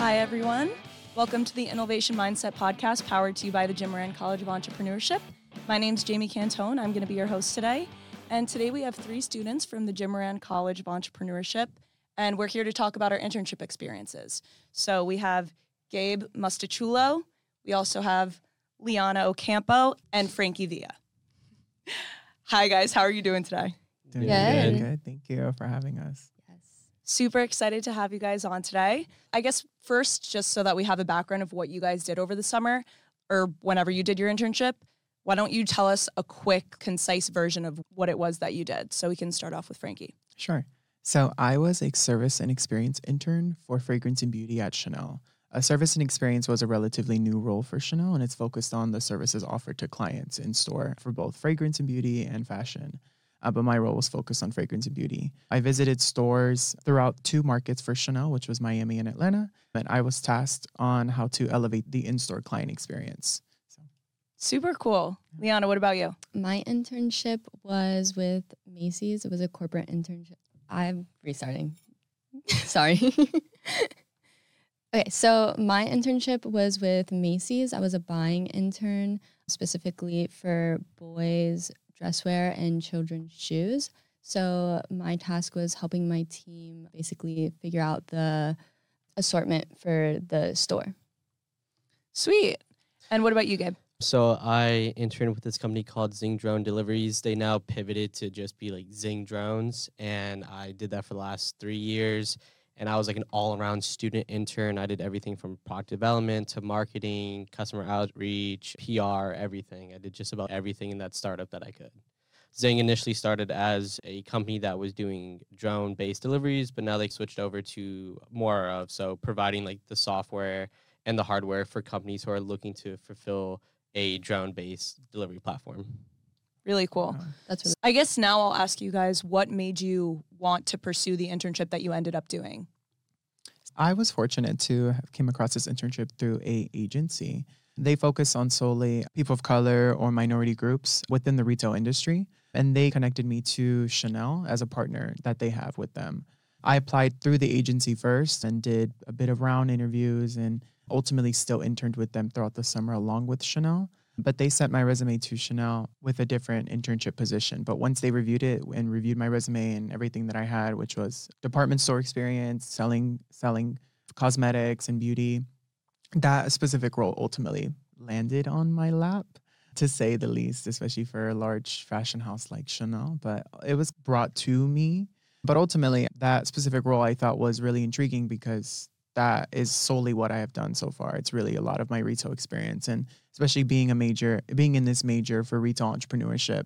Hi, everyone. Welcome to the Innovation Mindset Podcast, powered to you by the Jim Moran College of Entrepreneurship. My name is Jamie Cantone. I'm going to be your host today. And today we have three students from the Jim Moran College of Entrepreneurship, and we're here to talk about our internship experiences. So we have Gabe Mustaciuolo, we also have Liana Ocampo, and Frankie Villa. Hi, guys. How are you doing today? Doing Good. good. Good. Thank you for having us. Super excited to have you guys on today. I guess first, just so that we have a background of what you guys did over the summer or whenever you did your internship, why don't you tell us a quick, concise version of what it was that you did? So we can start off with Frankie. Sure. So I was a service and experience intern for fragrance and beauty at Chanel. A service and experience was a relatively new role for Chanel, and it's focused on the services offered to clients in store for both fragrance and beauty and fashion. Uh, but my role was focused on fragrance and beauty. I visited stores throughout two markets for Chanel, which was Miami and Atlanta, and I was tasked on how to elevate the in store client experience. Super cool. Liana, what about you? My internship was with Macy's. It was a corporate internship. I'm restarting. Sorry. okay, so my internship was with Macy's. I was a buying intern specifically for boys' dresswear and children's shoes. So my task was helping my team basically figure out the assortment for the store. Sweet. And what about you, Gabe? So I interned with this company called Zing Drone Deliveries. They now pivoted to just be like Zing Drones, and I did that for the last three years. And I was like an all-around student intern. I did everything from product development to marketing, customer outreach, PR, everything. I did just about everything in that startup that I could. Zing initially started as a company that was doing drone-based deliveries, but now they switched over to more of so providing like the software and the hardware for companies who are looking to fulfill a drone based delivery platform. Really cool. That's really I guess now I'll ask you guys what made you want to pursue the internship that you ended up doing? I was fortunate to have came across this internship through a agency. They focus on solely people of color or minority groups within the retail industry, and they connected me to Chanel as a partner that they have with them. I applied through the agency first and did a bit of round interviews and ultimately still interned with them throughout the summer along with Chanel. But they sent my resume to Chanel with a different internship position. But once they reviewed it and reviewed my resume and everything that I had, which was department store experience, selling selling cosmetics and beauty, that specific role ultimately landed on my lap, to say the least, especially for a large fashion house like Chanel. But it was brought to me. But ultimately, that specific role I thought was really intriguing because that is solely what I have done so far. It's really a lot of my retail experience. And especially being a major, being in this major for retail entrepreneurship,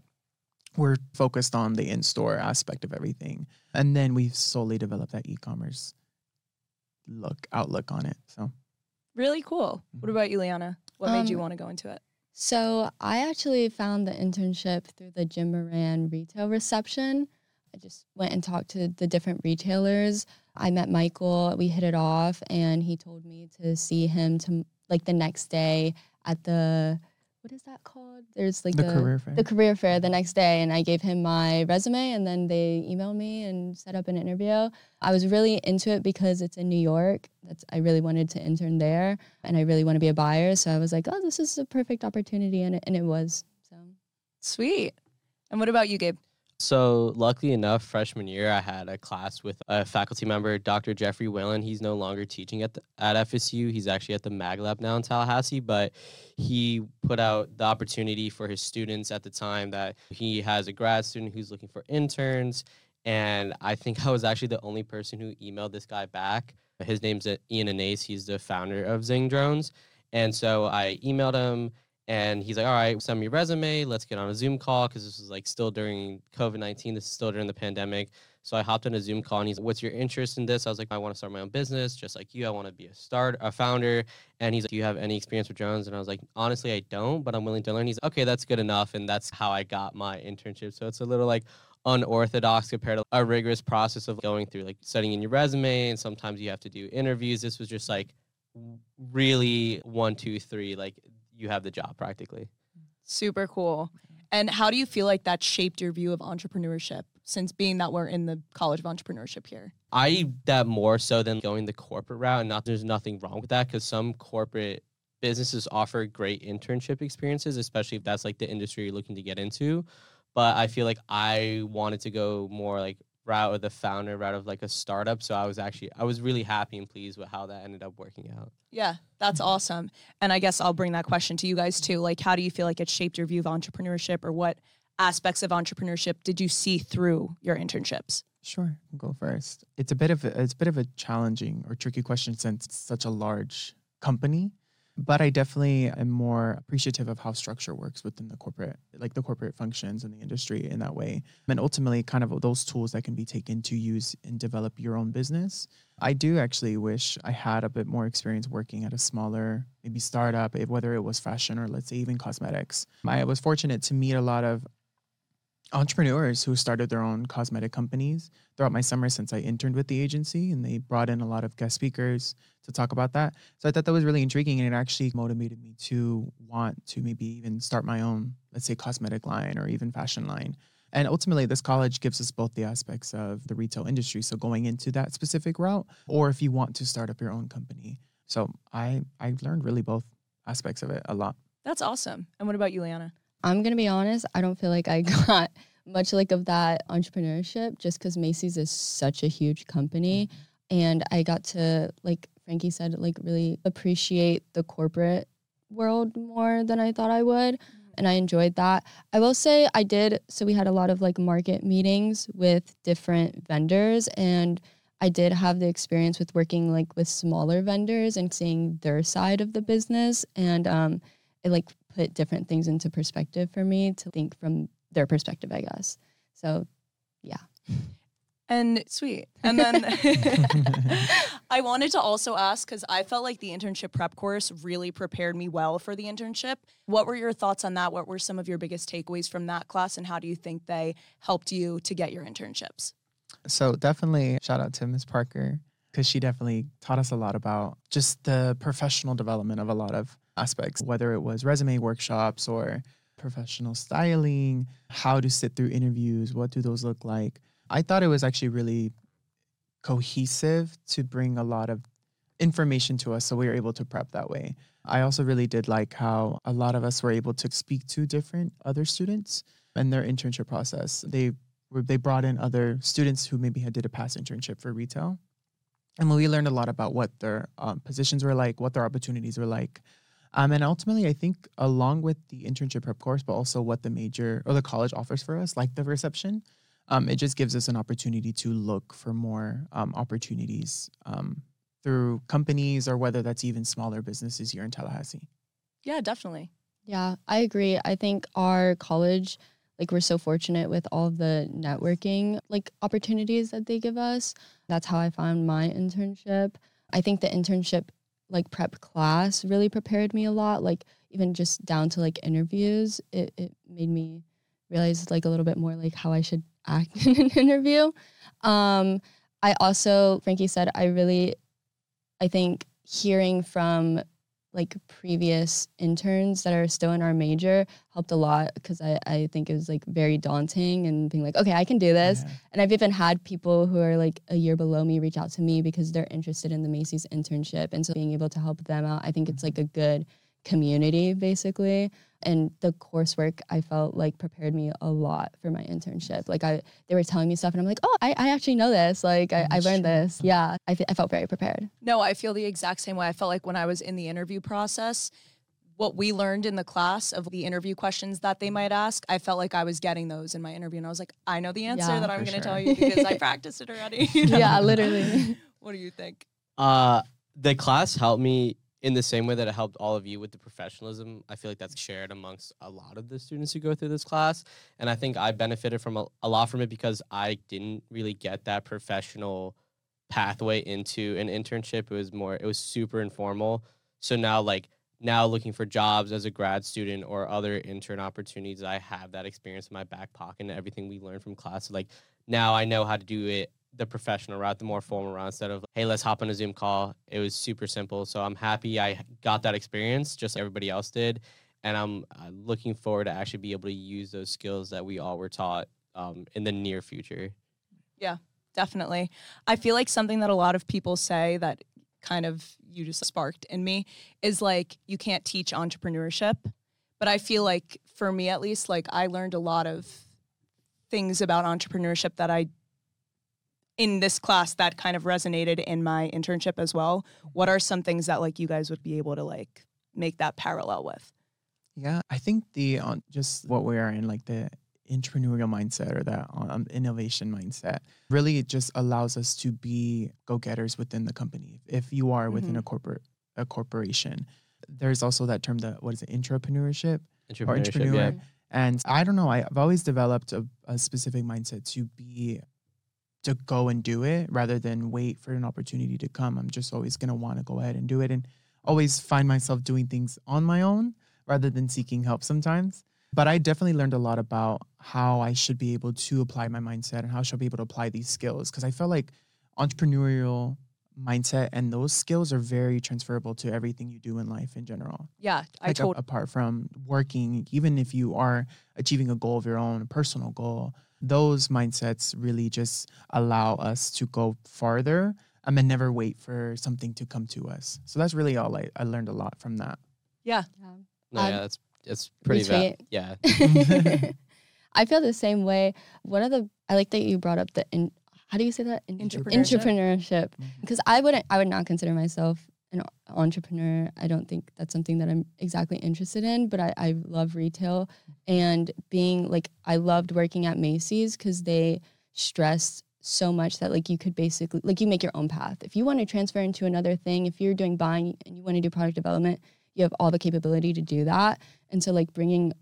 we're focused on the in store aspect of everything. And then we've solely developed that e commerce look, outlook on it. So, Really cool. What Mhm. about you, Liana? What made you Um, want to go into it? So I actually found the internship through the Jim Moran retail reception. I just went and talked to the different retailers. I met Michael. We hit it off, and he told me to see him to like the next day at the what is that called? There's like the career fair. the career fair the next day and I gave him my resume and then they emailed me and set up an interview. I was really into it because it's in New York. That's I really wanted to intern there and I really want to be a buyer. So I was like, oh, this is a perfect opportunity and it, and it was. So Sweet. And what about you, Gabe? So, luckily enough, freshman year, I had a class with a faculty member, Dr. Jeffrey Whalen. He's no longer teaching at, the, at FSU. He's actually at the Mag Lab now in Tallahassee, but he put out the opportunity for his students at the time that he has a grad student who's looking for interns. And I think I was actually the only person who emailed this guy back. His name's uh, Ian Anase. He's the founder of Zing Drones. And so I emailed him and he's like, all right, send me your resume. Let's get on a Zoom call because this was like still during COVID 19. This is still during the pandemic. So I hopped on a Zoom call and he's like, what's your interest in this? I was like, I want to start my own business just like you. I want to be a start, a founder. And he's like, do you have any experience with drones? And I was like, honestly, I don't, but I'm willing to learn. He's like, okay, that's good enough. And that's how I got my internship. So it's a little like unorthodox compared to a rigorous process of going through like studying in your resume. And sometimes you have to do interviews. This was just like really one, two, three, like you have the job practically. Super cool. And how do you feel like that shaped your view of entrepreneurship? since being that we're in the College of Entrepreneurship here? I that more so than going the corporate route, and not there's nothing wrong with that because some corporate businesses offer great internship experiences, especially if that's like the industry you're looking to get into. But I feel like I wanted to go more like route of the founder route of like a startup. So I was actually I was really happy and pleased with how that ended up working out. Yeah, that's mm-hmm. awesome. And I guess I'll bring that question to you guys too. Like, how do you feel like it shaped your view of entrepreneurship, or what aspects of entrepreneurship did you see through your internships? Sure, I'll go first. It's a bit of a, it's a bit of a challenging or tricky question since it's such a large company. But I definitely am more appreciative of how structure works within the corporate, like the corporate functions in the industry in that way. And ultimately, kind of those tools that can be taken to use and develop your own business. I do actually wish I had a bit more experience working at a smaller, maybe startup, eh, whether it was fashion or let's say even cosmetics. I was fortunate to meet a lot of entrepreneurs who started their own cosmetic companies throughout my summer since I interned with the agency, and they brought in a lot of guest speakers to talk about that. So I thought that was really intriguing, and it actually motivated me to want to maybe even start my own, let's say, cosmetic line or even fashion line. And ultimately, this college gives us both the aspects of the retail industry. So going into that specific route, or if you want to start up your own company. So I I learned really both aspects of it a lot. That's awesome. And what about you, Liana? I'm gonna be honest. I don't feel like I got much like of that entrepreneurship just because Macy's is such a huge company, and I got to like Frankie said, like really appreciate the corporate world more than I thought I would. And I enjoyed that. I will say I did. So we had a lot of like market meetings with different vendors, and I did have the experience with working like with smaller vendors and seeing their side of the business. And um, it like put different things into perspective for me to think from their perspective, I guess. So, yeah. And sweet. And then I wanted to also ask because I felt like the internship prep course really prepared me well for the internship. What were your thoughts on that? What were some of your biggest takeaways from that class? And how do you think they helped you to get your internships? So, definitely shout out to Ms. Parker because she definitely taught us a lot about just the professional development of a lot of aspects, whether it was resume workshops or professional styling, how to sit through interviews, what do those look like. I thought it was actually really cohesive to bring a lot of information to us so we were able to prep that way. I also really did like how a lot of us were able to speak to different other students and their internship process. They were they brought in other students who maybe had did a past internship for retail. And we learned a lot about what their um, positions were like, what their opportunities were like, um, and ultimately, I think along with the internship prep course, but also what the major or the college offers for us, like the reception, um, it just gives us an opportunity to look for more um, opportunities um, through companies or whether that's even smaller businesses here in Tallahassee. Yeah, definitely. Yeah, I agree. I think our college, like we're so fortunate with all the networking like opportunities that they give us. That's how I found my internship. I think the internship like prep class really prepared me a lot. Like even just down to like interviews, it, it made me realize like a little bit more like how I should act in an interview. Um, I also, Frankie said, I really, I think hearing from like previous interns that are still in our major helped a lot because I, I think it was like very daunting and being like, okay, I can do this. Yeah. And I've even had people who are like a year below me reach out to me because they're interested in the Macy's internship. And so being able to help them out, I think it's like a good community basically and the coursework I felt like prepared me a lot for my internship. Like I, they were telling me stuff, and I'm like, oh, I, I actually know this. Like I, I learned this. Yeah, I, I felt very prepared. No, I feel the exact same way. I felt like when I was in the interview process, what we learned in the class of the interview questions that they might ask, I felt like I was getting those in my interview, and I was like, I know the answer yeah, that I'm going to sure. tell you because I practiced it already. You know? Yeah, literally. what do you think? Uh, the class helped me in the same way that it helped all of you with the professionalism, I feel like that's shared amongst a lot of the students who go through this class. And I think I benefited from a, a lot from it because I didn't really get that professional pathway into an internship. It was more, it was super informal. So now, like, now looking for jobs as a grad student or other intern opportunities, I have that experience in my back pocket and everything we learned from class. Like, now I know how to do it the professional route, the more formal route, instead of hey, let's hop on a Zoom call. It was super simple. So I'm happy I got that experience, just like everybody else did, and I'm uh, looking forward to actually be able to use those skills that we all were taught um, in the near future. Yeah, definitely. I feel like something that a lot of people say that kind of you just sparked in me is like you can't teach entrepreneurship. But I feel like for me at least, like I learned a lot of things about entrepreneurship that I in this class that kind of resonated in my internship as well. What are some things that like you guys would be able to like make that parallel with? Yeah, I think the on just what we are in, like the entrepreneurial mindset or that uh, um, innovation mindset, really it just allows us to be go-getters within the company. If you are within a mm-hmm. corporate a corporation, there's also that term that what is it, intrapreneurship or Entrepreneurship, entrepreneur. yeah. Mm-hmm. And I don't know, I- I've always developed a, a specific mindset to be to go and do it rather than wait for an opportunity to come. I'm just always gonna want to go ahead and do it and always find myself doing things on my own rather than seeking help sometimes. But I definitely learned a lot about how I should be able to apply my mindset and how I should be able to apply these skills. Because I felt like entrepreneurial mindset and those skills are very transferable to everything you do in life in general Yeah, I like a- told apart from working even if you are achieving a goal of your own a personal goal those mindsets really just allow us to go farther um, and never wait for something to come to us so that's really all i, I learned a lot from that yeah. No, Um, yeah, that's it's pretty retweet. bad. Yeah. I feel the same way. One of the I like that you brought up the in, how do you say that In- Entrepreneurship. entrepreneurship Mhm. because I wouldn't I would not consider myself an entrepreneur. I don't think that's something that I'm exactly interested in, but I, I love retail and being like I loved working at Macy's because they stressed so much that like you could basically like you make your own path. If you want to transfer into another thing, if you're doing buying and you want to do product development, you have all the capability to do that. And so like bringing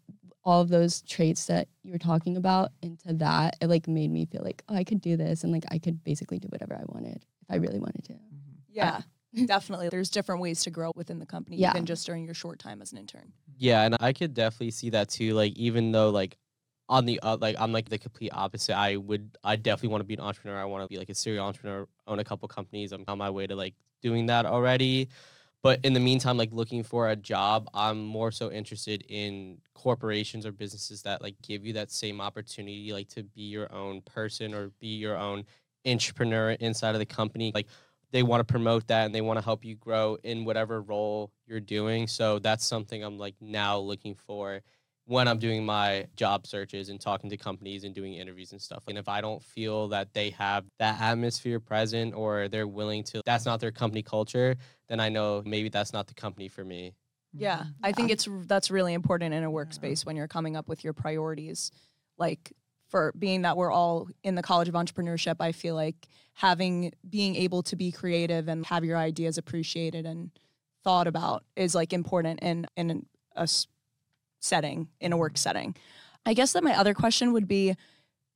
all of those traits that you were talking about into that, it like made me feel like, oh, I could do this and like I could basically do whatever I wanted if I really wanted to. Mm-hmm. Yeah, definitely. There's different ways to grow within the company, Yeah. even just during your short time as an intern. Yeah, and I could definitely see that too. Like even though like on the uh, like I'm like the complete opposite. I would I definitely want to be an entrepreneur. I want to be like a serial entrepreneur, own a couple companies. I'm on my way to like doing that already. But in the meantime, like looking for a job, I'm more so interested in corporations or businesses that like give you that same opportunity, like to be your own person or be your own entrepreneur inside of the company. Like they want to promote that and they want to help you grow in whatever role you're doing. So that's something I'm like now looking for when I'm doing my job searches and talking to companies and doing interviews and stuff. And if I don't feel that they have that atmosphere present or they're willing to, that's not their company culture, then I know maybe that's not the company for me. Yeah, mm-hmm. I think it's that's really important in a workspace when you're coming up with your priorities. Like for being that we're all in the College of Entrepreneurship, I feel like having being able to be creative and have your ideas appreciated and thought about is like important in in a setting in a work setting. I guess that my other question would be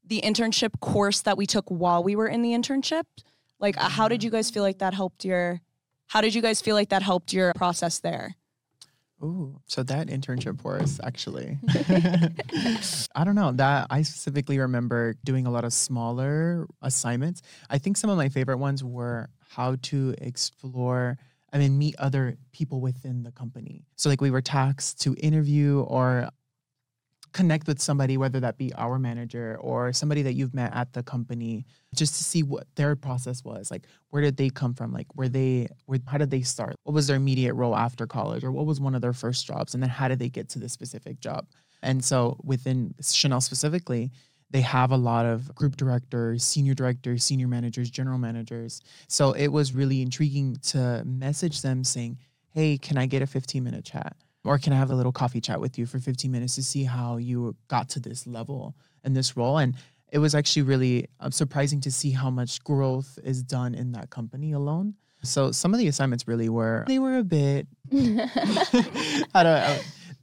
the internship course that we took while we were in the internship. Like, uh, how did you guys feel like that helped your? How did you guys feel like that helped your process there? Ooh, so that internship us actually. I don't know that I specifically remember doing a lot of smaller assignments. I think some of my favorite ones were how to explore, I mean, meet other people within the company. So like we were tasked to interview or connect with somebody, whether that be our manager or somebody that you've met at the company, just to see what their process was. Like, where did they come from? Like, were they, how did they start? What was their immediate role after college? Or what was one of their first jobs? And then how did they get to this specific job? And so within Chanel specifically, they have a lot of group directors, senior directors, senior managers, general managers. So it was really intriguing to message them saying, hey, can I get a 15 minute chat? Or can I have a little coffee chat with you for 15 minutes to see how you got to this level and this role? And it was actually really uh, surprising to see how much growth is done in that company alone. So some of the assignments really were, they were a bit, I don't know,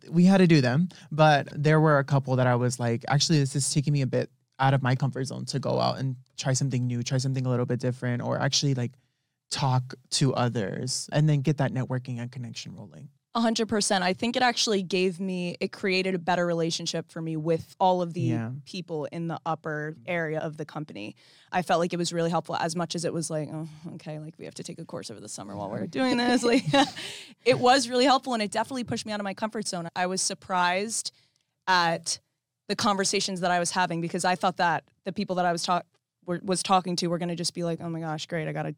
we had to do them, but there were a couple that I was like, actually, this is taking me a bit out of my comfort zone to go out and try something new, try something a little bit different, or actually like talk to others and then get that networking and connection rolling. A hundred percent. I think it actually gave me, it created a better relationship for me with all of the Yeah. people in the upper area of the company. I felt like it was really helpful as much as it was like, oh, okay, like we have to take a course over the summer while we're doing this. Like, it was really helpful and it definitely pushed me out of my comfort zone. I was surprised at the the conversations that I was having because I thought that the people that I was talk were, was talking to were going to just be like, "Oh my gosh, great! I got to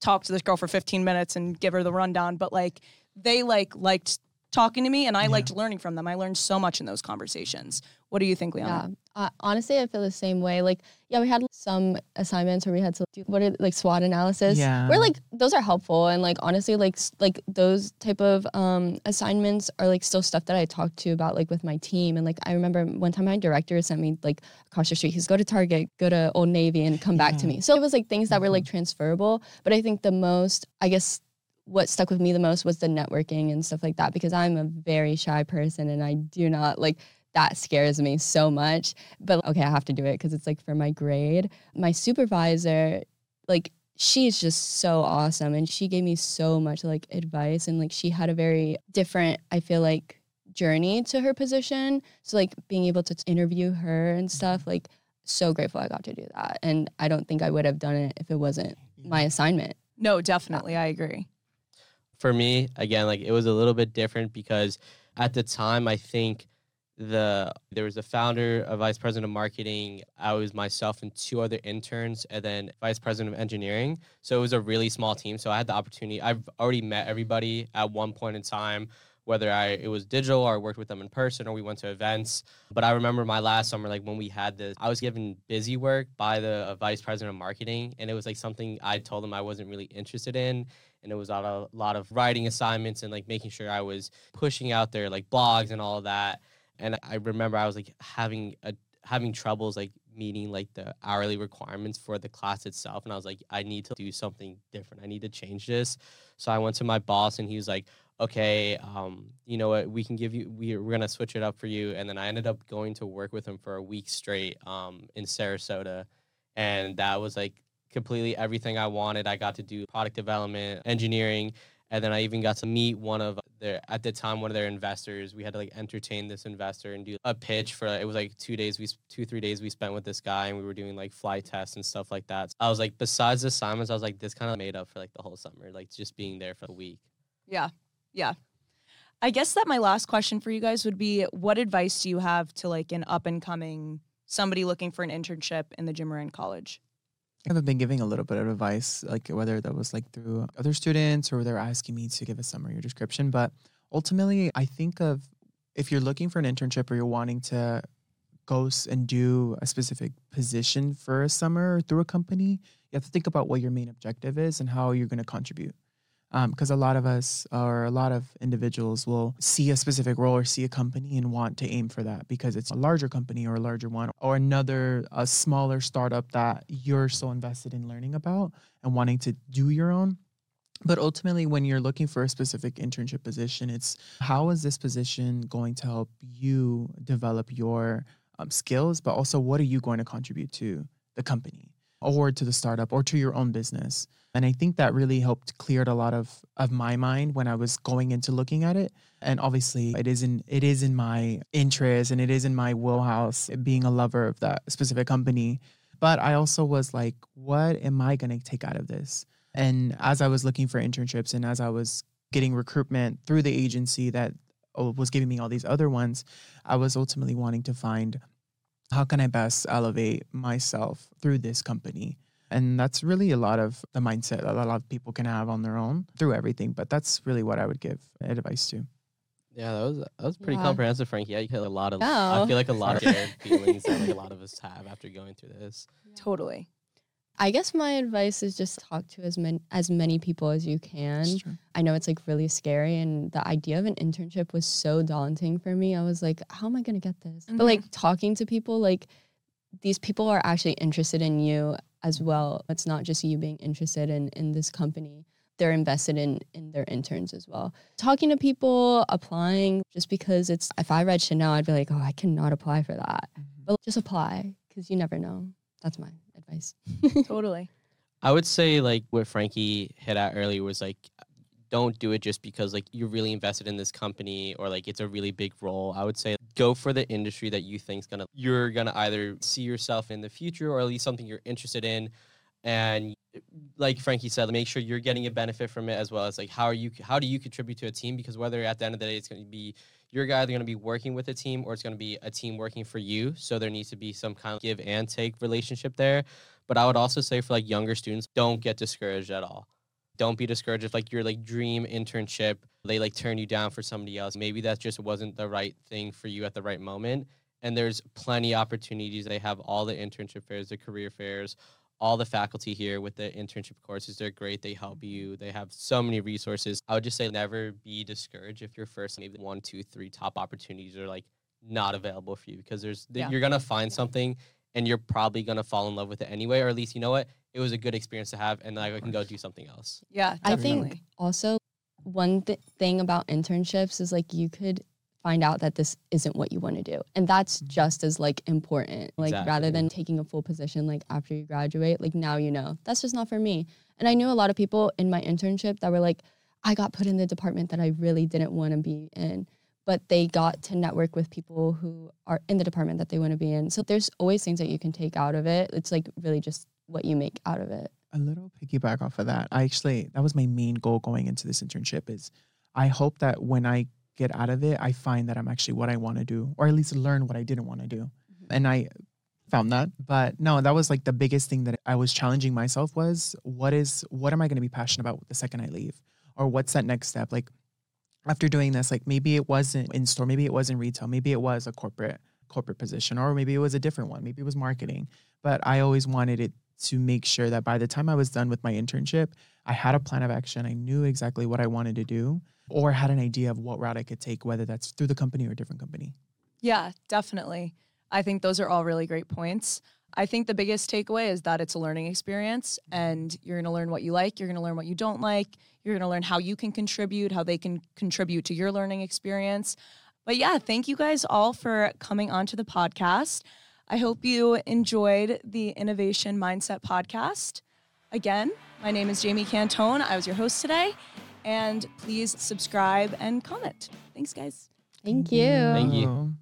talk to this girl for 15 minutes and give her the rundown." But like they like liked talking to me and I Yeah. liked learning from them. I learned so much in those conversations. What do you think, Yeah. Uh, honestly, I feel the same way. Like, yeah, we had some assignments where we had to do what are like SWOT analysis. Yeah. Where like those are helpful and like honestly, like like those type of um assignments are like still stuff that I talked to about like with my team. And like I remember one time my director sent me like across the street. He's go to Target, go to Old Navy, and come back to me. So it was like things that were like transferable. But I think the most, I guess. What stuck with me the most was the networking and stuff like that because I'm a very shy person and I do not like that scares me so much. But okay, I have to do it because it's like for my grade. My supervisor, like, she's just so awesome and she gave me so much like advice and like she had a very different, I feel like, journey to her position. So like being able to interview her and stuff, like so grateful I got to do that. And I don't think I would have done it if it wasn't my assignment. No, definitely. I agree. For me again like it was a little bit different because at the time i think the there was a founder a vice president of marketing i was myself and two other interns and then vice president of engineering. So it was a really small team so i had the opportunity i've already met everybody at one point in time whether i it was digital or i worked with them in person or we went to events. But i remember my last summer like when we had this i was given busy work by the vice president of marketing and it was like something i told them i wasn't really interested in and it was a lot of, writing assignments and like making sure I was pushing out there like blogs and all of that. And I remember I was like having a having troubles like meeting like the hourly requirements for the class itself and I was like I need to do something different. I need to change this. So I went to my boss and he was like, "Okay, um, you know what? We can give you we, we're going to switch it up for you." And then I ended up going to work with him for a week straight um in Sarasota and that was like completely everything I wanted. I got to do product development, engineering, and then I even got to meet one of their at the time one of their investors. We had to like entertain this investor and do a pitch for it was like two days we two three days we spent with this guy and we were doing like flight tests and stuff like that. I was like besides the assignments, I was like this kind of made up for like the whole summer, like just being there for a week. Yeah. Yeah. I guess that my last question for you guys would be what advice do you have to like an up and coming somebody looking for an internship in the Jim Moran College? I've been giving a little bit of advice, like whether that was like through other students or they're asking me to give a summary or description. But ultimately, I think of if you're looking for an internship or you're wanting to go and do a specific position for a summer through a company, you have to think about what your main objective is and how you're going to contribute. Because a lot of us or a lot of individuals will see a specific role or see a company and want to aim for that because it's a larger company or a larger one or another a smaller startup that you're so invested in learning about and wanting to do your own. But ultimately, when you're looking for a specific internship position, it's how is this position going to help you develop your um, skills, but also what are you going to contribute to the company or to the startup or to your own business? And I think that really helped cleared a lot of, of my mind when I was going into looking at it. And obviously, it is in it is in my interest and it is in my wheelhouse being a lover of that specific company. But I also was like, what am I going to take out of this? And as I was looking for internships and as I was getting recruitment through the agency that uh, was giving me all these other ones, I was ultimately wanting to find how can I best elevate myself through this company. And that's really a lot of the mindset that a lot of people can have on their own through everything. But that's really what I would give advice to. Yeah, that was that was pretty Yeah. comprehensive, Frankie. Yeah, you hit a lot of. I Oh. feel like a lot of shared feelings that like a lot of us have after going through this. Totally. I guess my advice is just talk to as many as many people as you can. I know it's like really scary and the idea of an internship was so daunting for me. I was like, how am I going to get this? But like mm-hmm. talking to people like these people are actually interested in you as well. It's not just you being interested in in this company. They're invested in in their interns as well. Talking to people, applying just because it's if I read Chanel, I'd be like, "Oh, I cannot apply for that." Mm-hmm. But just apply cuz you never know. That's my advice. Totally. I would say like what Frankie hit at earlier was like don't do it just because like you're really invested in this company or like it's a really big role. I would say go for the industry that you think's gonna you're gonna either see yourself in the future or at least something you're interested in and like Frankie said, make sure you're getting a benefit from it as well as like how are you how do you contribute to a team because whether at the end of the day it's going to be you're either going to be working with a team or it's going to be a team working for you. So there needs to be some kind of give and take relationship there. But I would also say for like younger students, don't get discouraged at all. Don't be discouraged if like your like dream internship, they like turn you down for somebody else. Maybe that just wasn't the right thing for you at the right moment. And there's plenty of opportunities. They have all the internship fairs, the career fairs, all the faculty here with the internship courses. They're great. They help you. They have so many resources. I would just say never be discouraged if your first maybe one, two, three top opportunities are like not available for you because there's Yeah. you're gonna find something and you're probably gonna fall in love with it anyway, or at least you know what it was a good experience to have, and like I can go do something else. Yeah, I think also one th- thing about internships is like you could find out that this isn't what you want to do. And that's mm. just as like important like rather than taking a full position like after you graduate like now you know. That's just not for me. And i knew a lot of people in my internship that were like i got put in the department that i really didn't want to be in. But they got to network with people who are in the department that they want to be in. So there's always things that you can take out of it. It's like really just what you make out of it. A little piggyback off of that. I actually that was my main goal going into this internship is I hope that when I get out of it, I find that I'm actually what I want to do, or at least learn what I didn't want to do. Mm-hmm. And I found that. But no, that was like the biggest thing that I was challenging myself was what is what am I going to be passionate about the second I leave? Or what's that next step? Like after doing this, like maybe it wasn't in store, maybe it was in retail, maybe it was a corporate corporate position, or maybe it was a different one, maybe it was marketing. But I always wanted it to make sure that by the time I was done with my internship, I had a plan of action. I knew exactly what I wanted to do or had an idea of what route I could take, whether that's through the company or a different company. Yeah, definitely. I think those are all really great points. I think the biggest takeaway is that it's a learning experience and you're going to learn what you like, you're going to learn what you don't like, you're going to learn how you can contribute, how they can contribute to your learning experience. But yeah, thank you guys all for coming onto the podcast. I hope you enjoyed the Innovation Mindset podcast. Again, my name is Jamie Cantone. I was your host today. And please subscribe and comment. Thanks, guys. thank you Thank you.